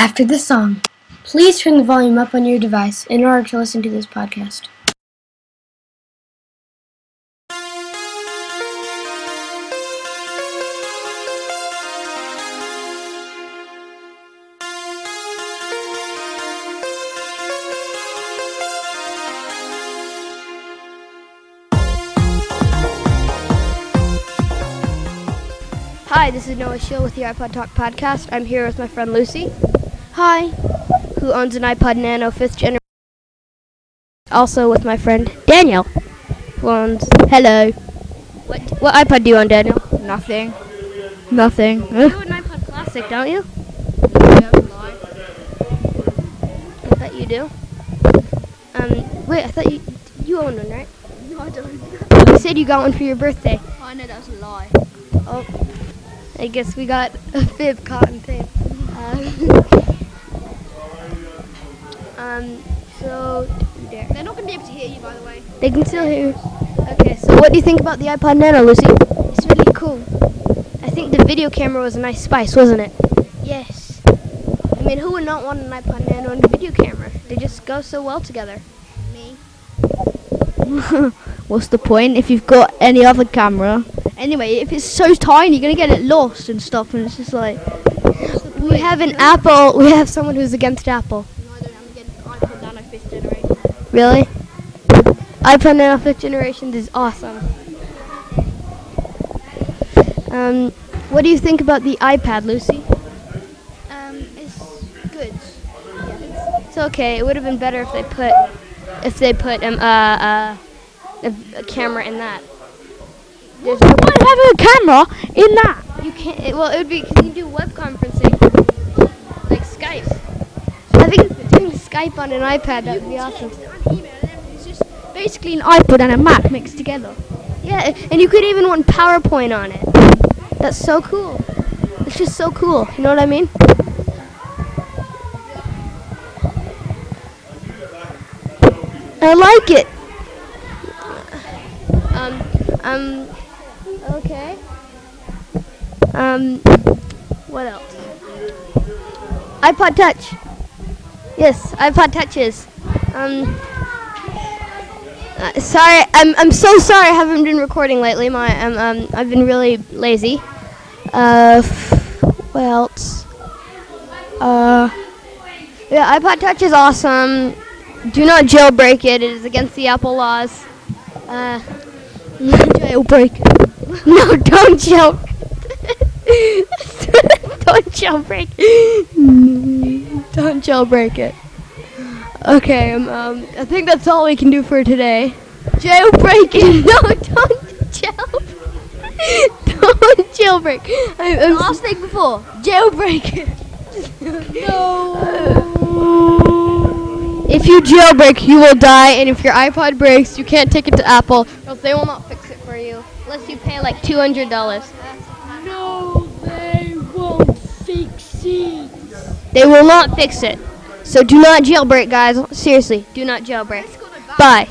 after the song. Please turn the volume up on your device in order to listen to this podcast. Hi, this is Noah Shield with the iPod Talk podcast. I'm here with my friend Lucy. Hi. Who owns an iPod Nano 5th generation. Also with my friend Daniel. Who owns. Hello. What, what iPod do you own, Daniel? Nothing. Nothing. You own an iPod Classic, don't you? I bet you do. Um, wait, I thought you you own one, right? No, I don't. You said you got one for your birthday. I know that's a lie. Oh, I guess we got a fib cotton tape. Um, um, so there. They're not going to be able to hear you, by the way. They can still hear. Okay, so what do you think about the iPod Nano, Lucy? It's really cool. I think the video camera was a nice spice, wasn't it? Yes. I mean, who would not want an iPod Nano and a video camera? They just go so well together. Me. What's the point if you've got any other camera? Anyway, if it's so tiny, you're gonna get it lost and stuff, and it's just like We have an Apple. We have someone who's against Apple. No, I don't. I'm getting iPod Nano 5th generation. Really? iPod Nano 5th generation is awesome. Um, what do you think about the iPad, Lucy? Um, it's good. It's okay. It would have been better if they put if they put um uh uh a, a camera in that. There's no, why have a camera in that? you can't. It, well, it would be 'cause you can do web conferencing Skype on an iPad that would be awesome. It's just Basically, an iPod and a Mac mixed together. Yeah, and you could even run PowerPoint on it. That's so cool. It's just so cool. You know what I mean? I like it. Um, um, okay. Um, what else? iPod Touch. Yes, iPod Touches. Um, uh, sorry, I'm I'm so sorry. I haven't been recording lately. My um, um I've been really lazy. Uh, what else? Uh, yeah, iPod Touch is awesome. Do not jailbreak it. It is against the Apple laws. Uh, Jailbreak. no, don't jail. don't jailbreak. Don't jailbreak it. Okay, um, um, I think that's all we can do for today. Jailbreak it. No, don't jail. don't jailbreak. I, I'm last thing before. jailbreak it. no. If you jailbreak, you will die, and if your iPod breaks, you can't take it to Apple, or else they will not fix it for you, unless you pay like two hundred dollars. No, they won't fix it. They will not fix it. So do not jailbreak, guys. Seriously, do not jailbreak. Bye.